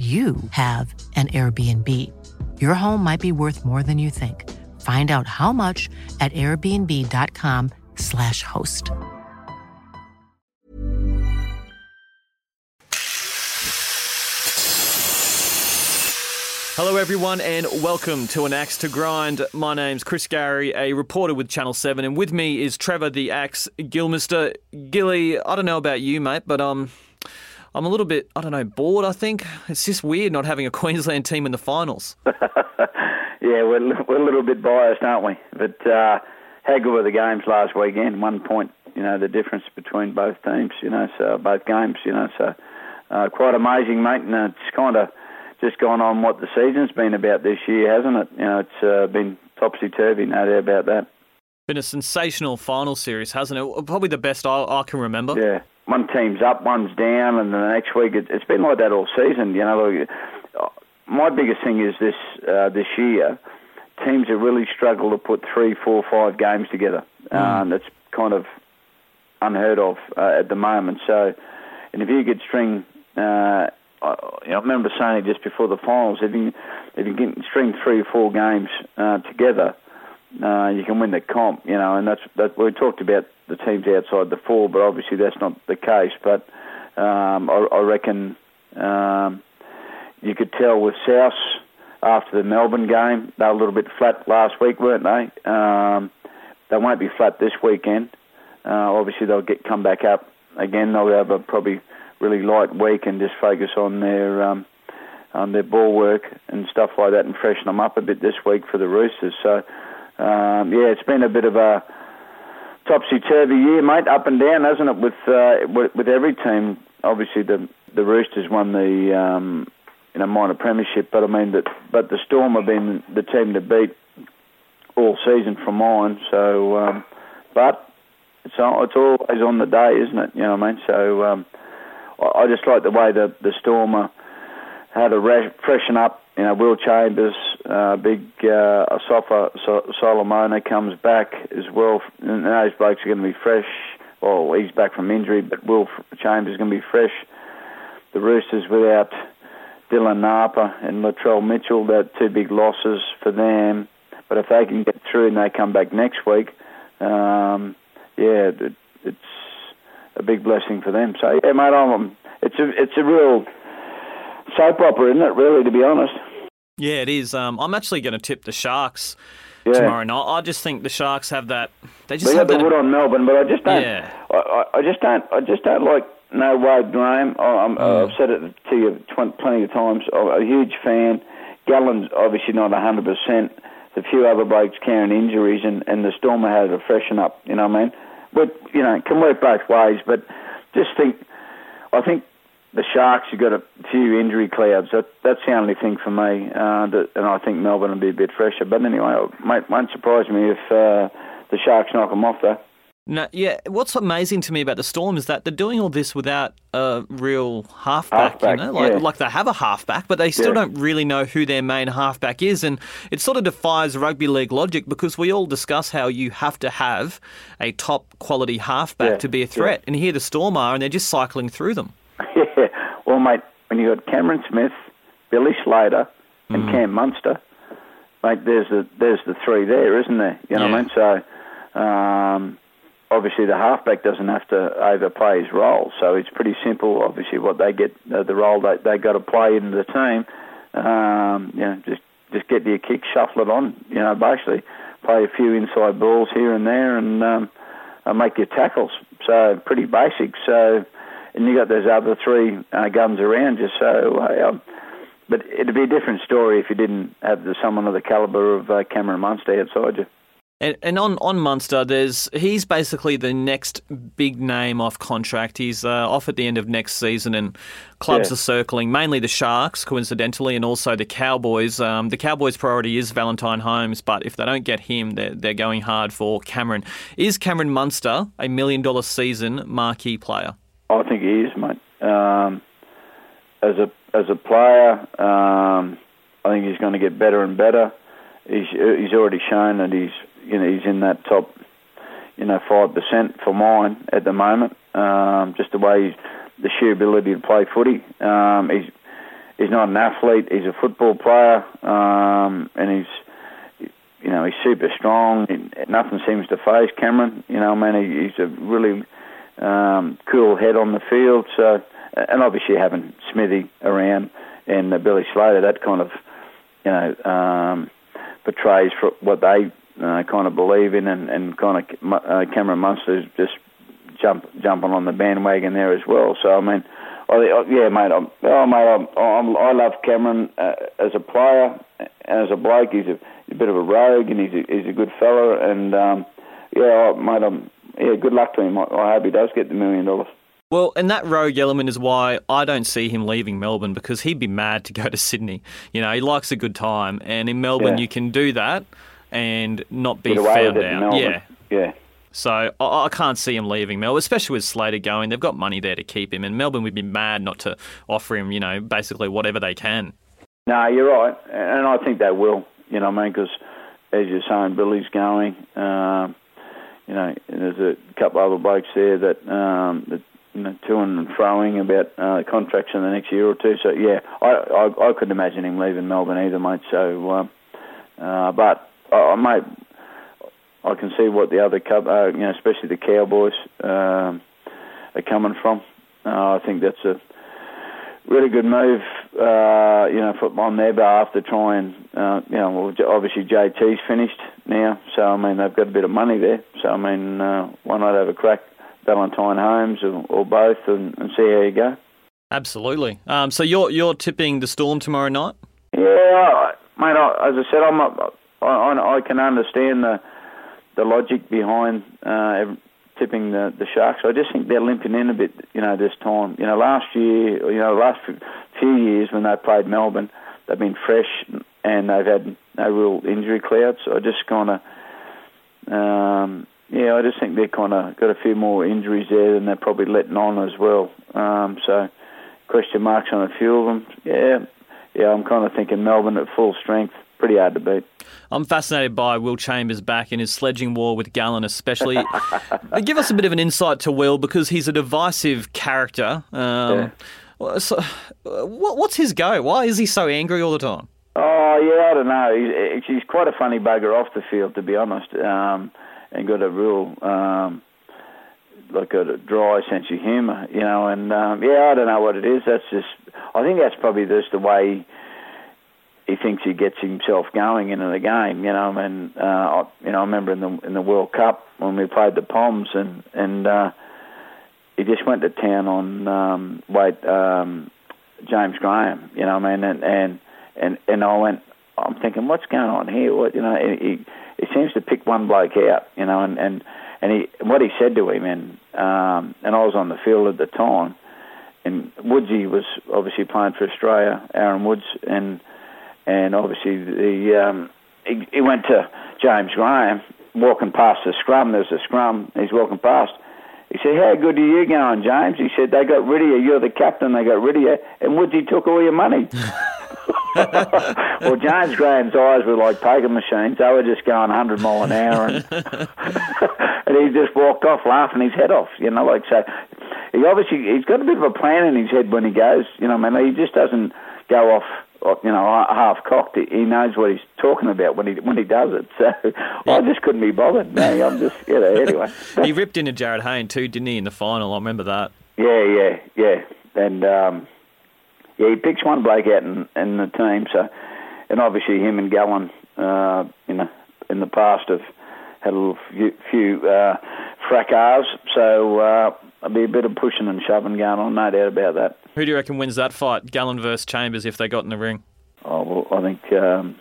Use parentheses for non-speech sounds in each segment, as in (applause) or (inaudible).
you have an Airbnb. Your home might be worth more than you think. Find out how much at airbnb.com/slash host. Hello, everyone, and welcome to An Axe to Grind. My name's Chris Gary, a reporter with Channel 7, and with me is Trevor the Axe Gillmeister. Gilly, I don't know about you, mate, but um, I'm a little bit, I don't know, bored, I think. It's just weird not having a (laughs) Queensland team in the finals. (laughs) yeah, we're, we're a little bit biased, aren't we? But uh, how good were the games last weekend? One point, you know, the difference between both teams, you know, so both games, you know, so uh, quite amazing, mate. And it's kind of just gone on what the season's been about this year, hasn't it? You know, it's uh, been topsy turvy, no doubt about that. Been a sensational final series, hasn't it? Probably the best I, I can remember. Yeah, one team's up, one's down, and then the next week it, has been like that all season. You know, like, uh, my biggest thing is this uh, this year, teams have really struggled to put three, four, five games together. Mm. Um, that's kind of unheard of uh, at the moment. So, and if you could string uh, I, I remember saying it just before the finals. If you if you can string three or four games uh, together, uh, you can win the comp. You know, and that's that. We talked about the teams outside the four, but obviously that's not the case. But um, I, I reckon um, you could tell with South after the Melbourne game, they were a little bit flat last week, weren't they? Um, they won't be flat this weekend. Uh, obviously, they'll get come back up again. They'll have a probably really light week and just focus on their um, on their ball work and stuff like that and freshen them up a bit this week for the Roosters. So um, yeah, it's been a bit of a topsy turvy year, mate, up and down, hasn't it? With uh, with, every team. Obviously, the the Roosters won the um, you know minor premiership, but I mean that but the Storm have been the team to beat all season from mine. So, um, but it's it's always on the day, isn't it? You know what I mean? So. Um, I just like the way that the Stormer had a freshen up. You know, Will Chambers, uh, big uh, Asofa Solomona comes back as well. And those blokes are going to be fresh. Well, he's back from injury, but Will Chambers is going to be fresh. The Roosters without Dylan Napa and Latrell Mitchell, they're two big losses for them. But if they can get through and they come back next week, um, yeah, it, it's a big blessing for them. So yeah, mate, I'm, it's a it's a real soap opera, isn't it? Really, to be honest. Yeah, it is. Um, I'm actually going to tip the Sharks yeah. tomorrow night. I just think the Sharks have that. They just we have the that... wood on Melbourne, but I just don't. Yeah. I, I just don't. I just don't like no Wade Graham. I, am mm. I've said it to you plenty of times. I'm a huge fan. Gallen's obviously not 100. percent A few other blokes carrying injuries, and, and the Stormer had to freshen up. You know what I mean? but you know, it can work both ways. But just think, I think the Sharks you've got a few injury clouds. That, that's the only thing for me, uh, that, and I think Melbourne will be a bit fresher. But anyway, it won't surprise me if uh, the Sharks knock them off though. No, yeah. What's amazing to me about the Storm is that they're doing all this without a real halfback. halfback you know, like yeah. like they have a halfback, but they still yeah. don't really know who their main halfback is, and it sort of defies rugby league logic because we all discuss how you have to have a top quality halfback yeah. to be a threat, and here the Storm are, and they're just cycling through them. Yeah. Mate, when you got Cameron Smith, Billy Slater, and mm. Cam Munster, mate, there's the there's the three there, isn't there? You know what I mean? So. Um, obviously the halfback doesn't have to overplay his role, so it's pretty simple. Obviously, what they get uh, the role they they got to play in the team. Um, you know, just just get your kick, shuffle it on. You know, basically play a few inside balls here and there, and um, uh, make your tackles. So pretty basic. So and you got those other three uh, guns around you. So. Uh, um, but it'd be a different story if you didn't have the, someone of the caliber of uh, Cameron Munster outside you. And, and on, on Munster, there's he's basically the next big name off contract. He's uh, off at the end of next season, and clubs Yeah. are circling mainly the Sharks, coincidentally, and also the Cowboys. Um, the Cowboys' priority is Valentine Holmes, but if they don't get him, they're, they're going hard for Cameron. Is Cameron Munster a million dollar season marquee player? I think he is, mate. Um, as a as a player, um, I think he's going to get better and better. He's he's already shown that he's you know he's in that top you know five percent for mine at the moment. Um, just the way he's the sheer ability to play footy. Um, he's he's not an athlete. He's a football player, um, and he's you know he's super strong. Nothing seems to phase Cameron. You know, man, he, he's a really um, cool head on the field. So, and obviously having Smithy around and uh, Billy Slater, that kind of you know um, portrays what they uh, kind of believe in, and, and kind of uh, Cameron Munster's just jump jumping on the bandwagon there as well. So I mean, I, yeah, mate, I'm, oh mate, I'm, I'm, I love Cameron uh, as a player and as a bloke. He's a, a bit of a rogue, and he's a, he's a good fella. And um, yeah, mate, I'm yeah, good luck to him. I, I hope he does get the million dollars. Well, and that rogue element is why I don't see him leaving Melbourne because he'd be mad to go to Sydney. You know, he likes a good time, and in Melbourne Yeah. you can do that and not be found with it in out. Yeah. yeah. So I, I can't see him leaving Melbourne, especially with Slater going. They've got money there to keep him, and Melbourne would be mad not to offer him, you know, basically whatever they can. No, you're right, and I think they will. You know, what I mean, because as you're saying, Billy's going. Um, you know, there's a couple other blokes there that um, that you know to and froing about uh, contracts in the next year or two. So yeah, I I, I couldn't imagine him leaving Melbourne either, mate. So, um, uh, but uh, mate, I can see what the other cub, uh, you know, especially the Cowboys, um, are coming from. Uh, I think that's a really good move, uh, you know, for, on their behalf to try and, uh, you know, obviously JT's finished now, so I mean they've got a bit of money there. So I mean, uh, why not have a crack, Valentine Holmes or, or both, and, and see how you go. Absolutely. Um, so you're you're tipping the Storm tomorrow night? Yeah, I- mate. I, as I said, I'm not, I, I, I can understand the the logic behind uh, tipping the the Sharks. I just think they're limping in a bit, you know, this time. You know, last year, you know, last few years when they played Melbourne, they've been fresh and they've had no real injury clouds. So I just kind of, um, yeah, I just think they're kind of got a few more injuries there than they're probably letting on as well. Um, so question marks on a few of them. Yeah, yeah, I'm kind of thinking Melbourne at full strength, pretty hard to beat. I'm fascinated by Will Chambers back in his sledging war with Gallen, especially. (laughs) Give us a bit of an insight to Will because he's a divisive character. Um, so, uh, what, what's his go? Why is he so angry all the time? Oh yeah, I don't know. He's, he's quite a funny bugger off the field, to be honest, um, and got a real um, like a dry sense of humour, you know. And um, yeah, I don't know what it is. That's just. I think that's probably just the way he thinks he gets himself going into the game, you know. And uh, I, you know, I remember in the in the World Cup when we played the Poms, and and uh, he just went to town on um, wait um, James Graham, you know. I mean, and and and and I went. I'm thinking, what's going on here? What you know? He he seems to pick one bloke out, you know, and and and he what he said to him, and um, and I was on the field at the time, and Woodsy was obviously playing for Australia, Aaron Woods, and and obviously the um, he, he went to James Graham walking past the scrum. There's a scrum. He's walking past. He said, "How good are you going, James?" He said, "They got rid of you. You're the captain. They got rid of you, and Woodsy took all your money." (laughs) (laughs) well, James Graham's eyes were like poker machines. They were just going 100 mile an hour, and, (laughs) and he just walked off laughing his head off. You know, like so. He obviously he's got a bit of a plan in his head when he goes. You know, I mean, he just doesn't go off. You know, half cocked. He knows what he's talking about when he when he does it. So I just couldn't be bothered. No, I'm just you know. Anyway, (laughs) He ripped into Jarryd Hayne too, didn't he, in the final? I remember that. yeah, yeah, yeah, and um, yeah, he picks one bloke out in, in the team. So, and obviously him and Gallen, uh, you know, in the past have had a little few, few uh, fracas. So uh, there'll be a bit of pushing and shoving going on, no doubt about that. Who do you reckon wins that fight, Gallen versus Chambers, if they got in the ring? Oh, well, I think um,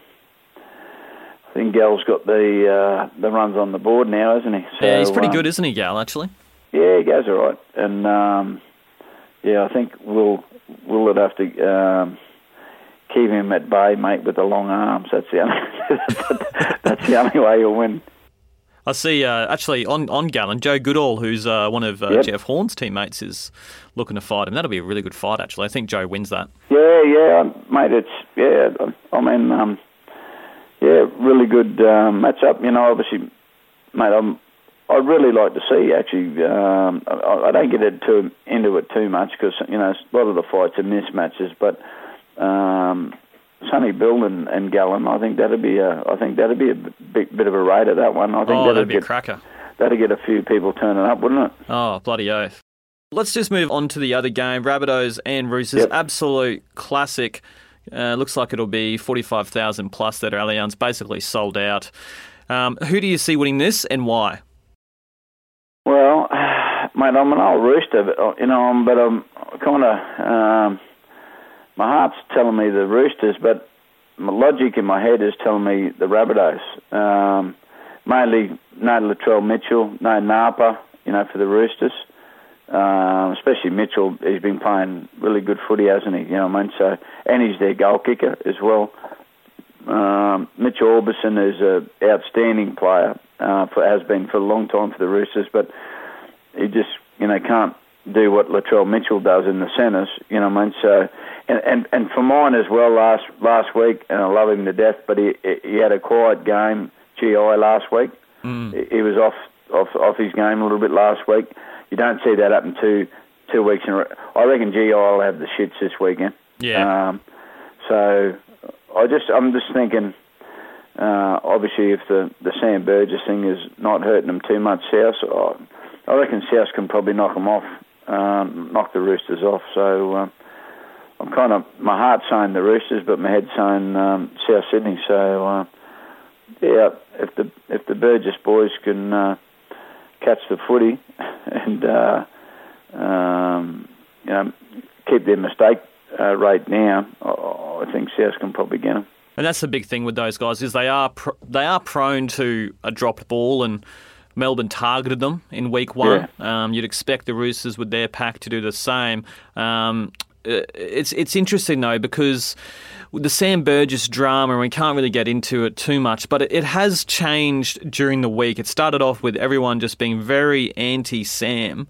I think Gal's got the uh, the runs on the board now, isn't he? So, yeah, he's pretty um, good, isn't he, Gal? Actually. Yeah, he goes all right, and um, yeah, I think we'll we'll have to um, keep him at bay, mate, with the long arms. That's the only (laughs) that's the only way you'll win. I see. Uh, actually, on on Gallen, Joe Goodall, who's uh, one of uh, yep. Jeff Horn's teammates, is looking to fight him. That'll be a really good fight. Actually, I think Joe wins that. Yeah, yeah, mate. It's yeah. I mean, um, yeah, really good um, matchup. You know, obviously, mate. I'm. I'd really like to see actually. Um, I, I don't get it too into it too much because you know a lot of the fights are mismatches, but. Um, Sonny Bill and, and Gallen, I think that'd be a, I think that'd be a big, bit of a of that one. I think oh, that'd, that'd be get, a cracker. That'd get a few people turning up, wouldn't it? Oh, bloody oath. Let's just move on to the other game, Rabbitohs and Roosters. Yep. Absolute classic. Uh, looks like it'll be 45,000 plus that Allianz basically sold out. Um, who do you see winning this and why? Mate, I'm an old rooster, you know, but I'm kind of um, my heart's telling me the Roosters, but my logic in my head is telling me the Rabbitohs. Um, mainly no Latrell Mitchell, no Napa, you know, for the Roosters. Um, especially Mitchell, he's been playing really good footy, hasn't he? You know what I mean? So, and he's their goal kicker as well. Um, Mitchell Aubusson is an outstanding player, uh, for, has been for a long time for the Roosters, but he just, you know, can't do what Latrell Mitchell does in the centres. You know what I mean? So and, and and for mine as well last last week, and I love him to death. But he he had a quiet game, GI last week. Mm. He was off off off his game a little bit last week. You don't see that happen two two weeks in a row. I reckon GI will have the shits this weekend. Yeah. Um, so I just I'm just thinking. Uh, obviously, if the the Sam Burgess thing is not hurting them too much, South, I, I reckon South can probably knock them off, um, knock the Roosters off. So. Uh, I'm kind of my heart's saying the Roosters, but my head's saying um, South Sydney. So uh, yeah, if the if the Burgess boys can uh, catch the footy (laughs) and uh, um, you know keep their mistake uh, rate I, I think South can probably get them. And that's the big thing with those guys is they are pr- they are prone to a dropped ball and. Melbourne targeted them in week one. Yeah. Um, you'd expect the Roosters with their pack to do the same. Um, uh, it's it's interesting though because the Sam Burgess drama, and we can't really get into it too much, but it, it has changed during the week. It started off with everyone just being very anti Sam.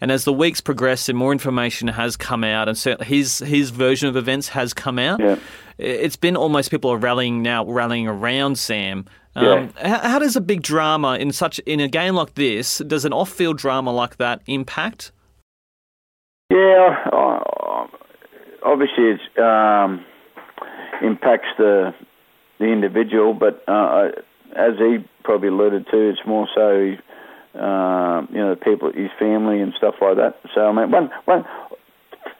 And as the weeks progressed and more information has come out, and his his version of events has come out, yeah. it's been almost people are rallying now, rallying around Sam. Um, yeah. how, how, does a big drama in such in a game like this, does an off-field drama like that impact? Yeah, obviously it um, impacts the the individual, but uh, as he probably alluded to, it's more so uh, you know the people, his family and stuff like that. So I mean, one one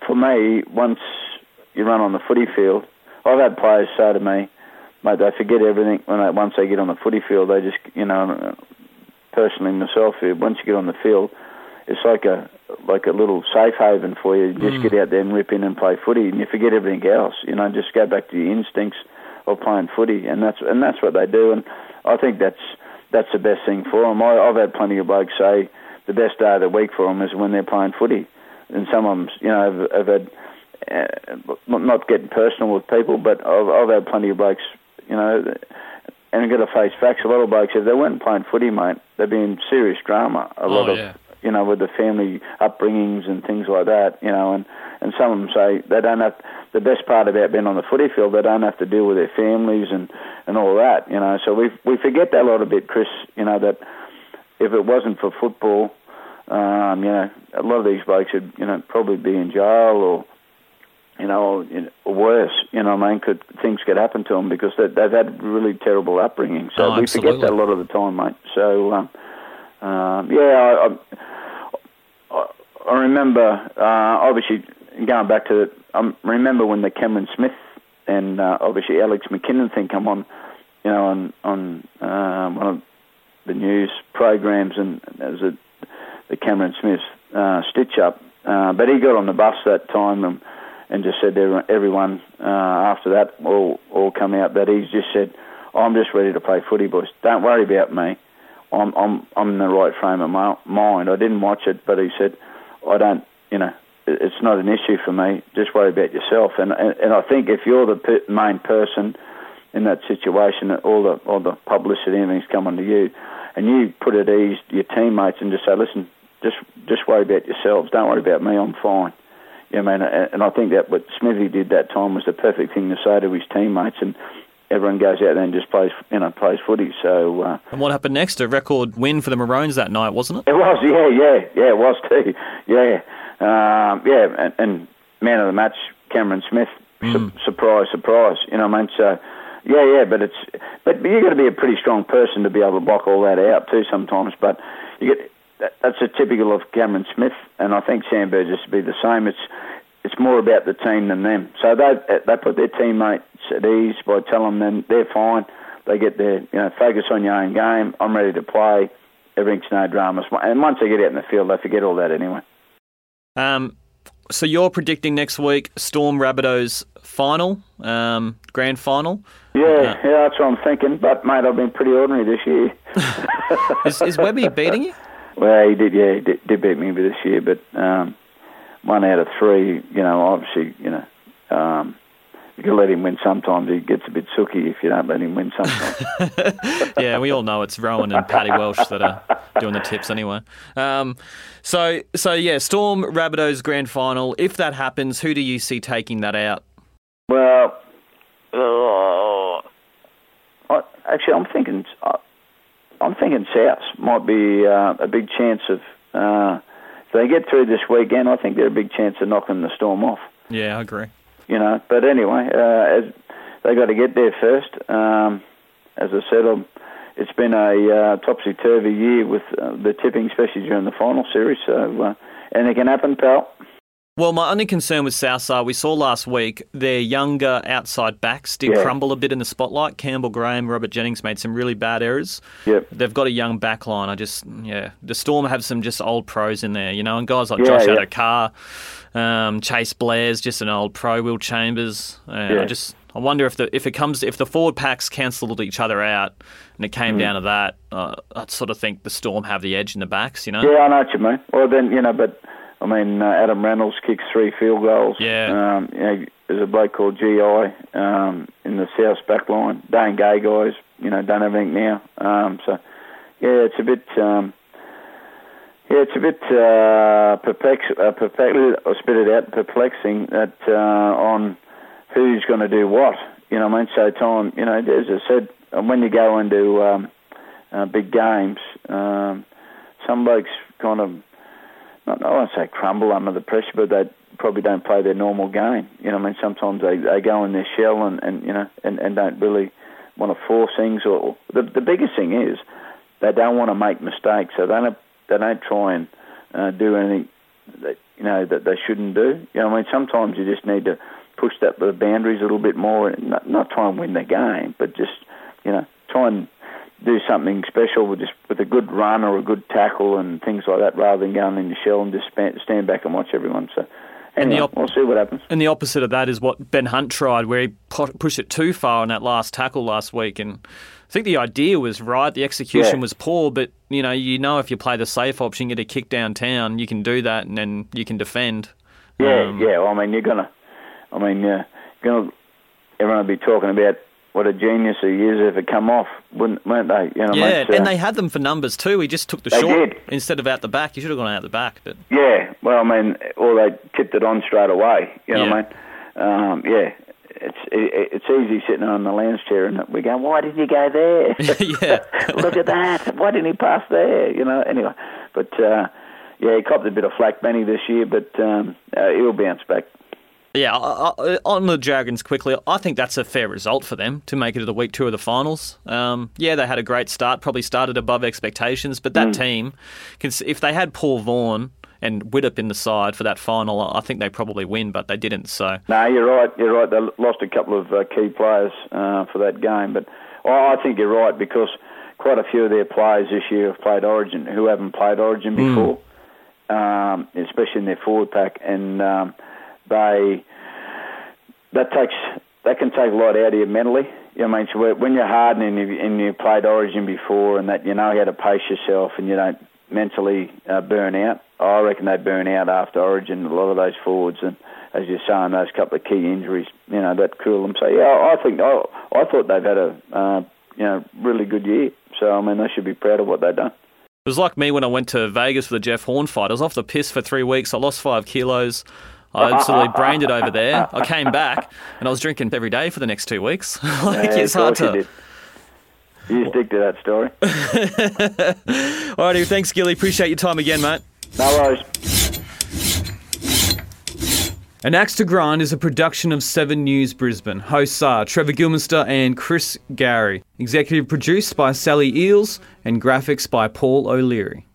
for me, once you run on the footy field, I've had players say to me, mate, they forget everything when they, once they get on the footy field. They just you know, personally myself, once you get on the field, it's like a like a little safe haven for you. You just mm. get out there and rip in and play footy, and you forget everything else. You know, just go back to your instincts of playing footy, and that's and that's what they do. And I think that's that's the best thing for them. I, I've had plenty of blokes say the best day of the week for them is when they're playing footy, and some of them, you know, have, have had. Uh, not getting personal with people, but I've, I've had plenty of blokes, you know, and I've got to face facts. A lot of blokes, if they weren't playing footy, mate, they'd be in serious drama. A lot oh, of you know, with the family upbringings and things like that, you know, and, and some of them say they don't have, the best part about being on the footy field, they don't have to deal with their families and, and all that, you know, so we we forget that a lot a bit, Chris, you know, that if it wasn't for football, um, you know, a lot of these blokes would, you know, probably be in jail or, you know, worse, you know, I mean, could things could happen to them because they, they've had really terrible upbringing. So oh, we forget that a lot of the time, mate. So, um, um, yeah, I, I, I remember uh, obviously going back to I remember when the Cameron Smith and uh, obviously Alex McKinnon thing come on, you know, on on uh, one of the news programs, and as a the Cameron Smith uh, stitch up. Uh, but he got on the bus that time and, and just said to everyone uh, after that all all come out that he's just said I'm just ready to play footy, boys. Don't worry about me. I'm I'm I'm in the right frame of mind. I didn't watch it, but he said, I don't, you know, it's not an issue for me. Just worry about yourself. And and, and I think if you're the main person in that situation, all the all the publicity and everything's coming to you, and you put at ease your teammates and just say, listen, just just worry about yourselves. Don't worry about me. I'm fine. You I mean, and I think that what Smithy did that time was the perfect thing to say to his teammates, and everyone goes out there and just plays, you know, plays footy. So. Uh, and what happened next? A record win for the Maroons that night, wasn't it? It was, yeah, yeah, yeah, it was too, (laughs) yeah, um, yeah, and, and, man of the match, Cameron Smith. Mm. Su- surprise, surprise. You know what I mean? So. Yeah, yeah, but it's but you've got to be a pretty strong person to be able to block all that out too sometimes. But you get that, that's a typical of Cameron Smith, and I think Sam Burgess would be the same. It's it's more about the team than them. So they they put their teammates at ease by telling them they're fine. They get their you know focus on your own game. I'm ready to play. Everything's no dramas. And once they get out in the field, they forget all that anyway. Um, so you're predicting next week Storm Rabbitohs final, um, grand final. Yeah, uh, yeah, that's what I'm thinking. But mate, I've been pretty ordinary this year. (laughs) is, is Webby beating you? Well, he did. Yeah, he did, did beat me this year, but um, one out of three. You know, obviously, you know, um, you can let him win sometimes. He gets a bit sooky if you don't let him win sometimes. (laughs) yeah, we all know it's Rowan and Paddy Welsh that are doing the tips anyway. Um, so, so yeah, Storm Rabbitohs grand final. If that happens, who do you see taking that out? Well, uh, I, actually, I'm thinking. Uh, I'm thinking South might be uh, a big chance of. Uh, if they get through this weekend, I think they're a big chance of knocking the Storm off. Yeah, I agree. You know, but anyway, uh, as they got to get there first. Um, as I said, I'm, it's been a uh, topsy turvy year with uh, the tipping, especially during the final series. So uh, anything can happen, pal. Well, my only concern with Southside, we saw last week, their younger outside backs did yeah. crumble a bit in the spotlight. Campbell Graham, Robert Jennings made some really bad errors. Yep. They've got a young back line. I just, yeah, the Storm have some just old pros in there, you know, and guys like yeah, Josh yeah. Addo-Carr, um, Cheyse Blair's just an old pro, Will Chambers. Uh, yeah. I just, I wonder if the if it comes if the forward packs cancelled each other out and it came mm. down to that, uh, I'd sort of think the Storm have the edge in the backs, you know. Yeah, I know what you mean. Well, then you know, but I mean, uh, Adam Reynolds kicks three field goals. Yeah. Um, you know, there's a bloke called GI um, in the South back line. Dane Gagai, you know, done everything now. Um, so, yeah, it's a bit. Um, yeah, it's a bit uh, perplex, uh, perplex, I'll spit it out, perplexing that uh, on who's going to do what. You know, I mean, so time. You know, as I said, when you go into um, uh, big games, um, some blokes kind of not, I won't say crumble under the pressure, but they probably don't play their normal game. You know, I mean, sometimes they, they go in their shell and, and you know and, and don't really want to force things. Or the the biggest thing is they don't want to make mistakes, so they don't they don't try and uh, do anything that you know that they shouldn't do. You know, I mean, sometimes you just need to push that the boundaries a little bit more, and not, not try and win the game, but just you know try and do something special with just with a good run or a good tackle and things like that, rather than going in the shell and just stand back and watch everyone. So. Anyway, op- we'll see what happens. And the opposite of that is what Ben Hunt tried, where he pushed it too far on that last tackle last week. And I think the idea was right, the execution yeah. was poor, but you know, you know, if you play the safe option, you get a kick downtown, you can do that, and then you can defend. Yeah, um, yeah. Well, I mean, you're gonna, I mean, uh, gonna, everyone will be talking about what a genius he is if it come off, wouldn't, weren't they? You know, yeah, and they had them for numbers too. He just took the short did. instead of out the back. He should have gone out the back. But yeah, well, I mean, or they tipped it on straight away. You know yeah. what I mean? Um, yeah, it's it, it's easy sitting on the lounge chair and we go, why didn't you go there? (laughs) (laughs) yeah, look at that. Why didn't he pass there? You know. Anyway, but uh, yeah, he copped a bit of flack, Benny, this year, but um, uh, he'll bounce back. Yeah, on the Dragons quickly, I think that's a fair result for them to make it to the week two of the finals. Um, yeah, they had a great start, probably started above expectations, but that mm. team, if they had Paul Vaughan and Widdop in the side for that final, I think they probably win, but they didn't. So no, you're right. You're right. They lost a couple of uh, key players uh, for that game, but I think you're right because quite a few of their players this year have played Origin who haven't played Origin mm. before, mm. um, especially in their forward pack and. Um, they that takes that can take a lot out of you mentally. You know, I mean, so when you're hardened and you, and you played Origin before, and that you know how to pace yourself, and you don't mentally uh, burn out. I reckon they burn out after Origin. A lot of those forwards, and as you're saying, those couple of key injuries, you know, that cool them. So yeah, I think I, I thought they've had a uh, you know really good year. So I mean, they should be proud of what they've done. It was like me when I went to Vegas for the Jeff Horn fight. I was off the piss for three weeks. I lost five kilos. I absolutely brained it over there. I came back and I was drinking every day for the next two weeks. (laughs) like yeah, it's hard to. You, you stick to that story. (laughs) Alrighty, thanks, Gilly. Appreciate your time again, mate. No worries. An Axe to Grind is a production of 7 News Brisbane. Hosts are Trevor Gillmeister and Chris Gary. Executive produced by Sally Eels and graphics by Paul O'Leary.